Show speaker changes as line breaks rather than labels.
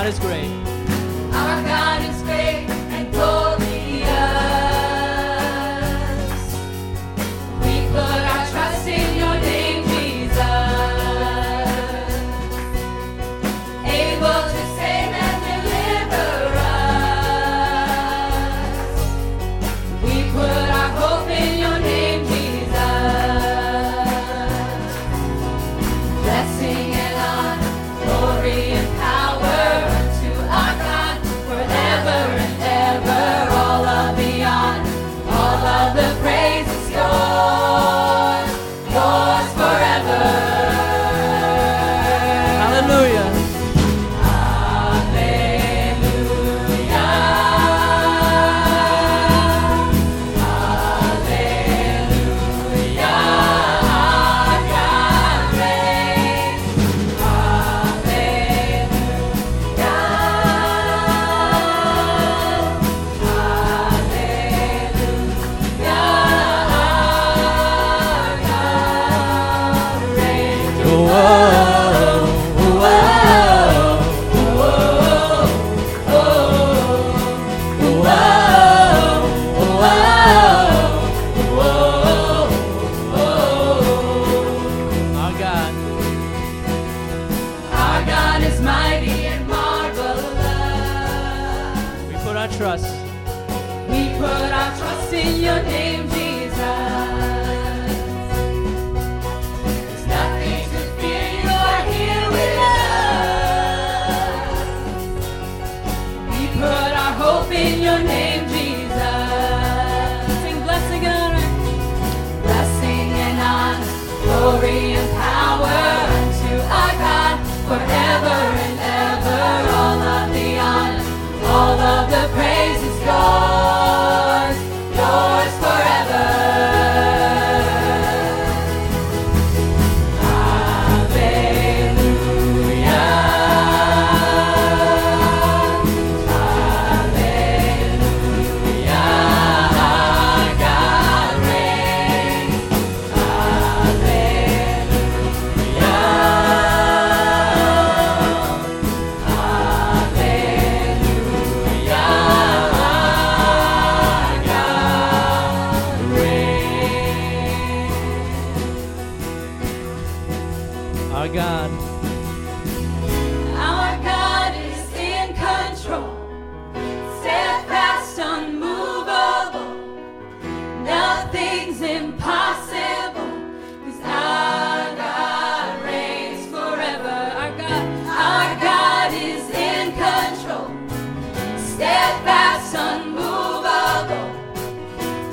God is great.
We put our trust in your name.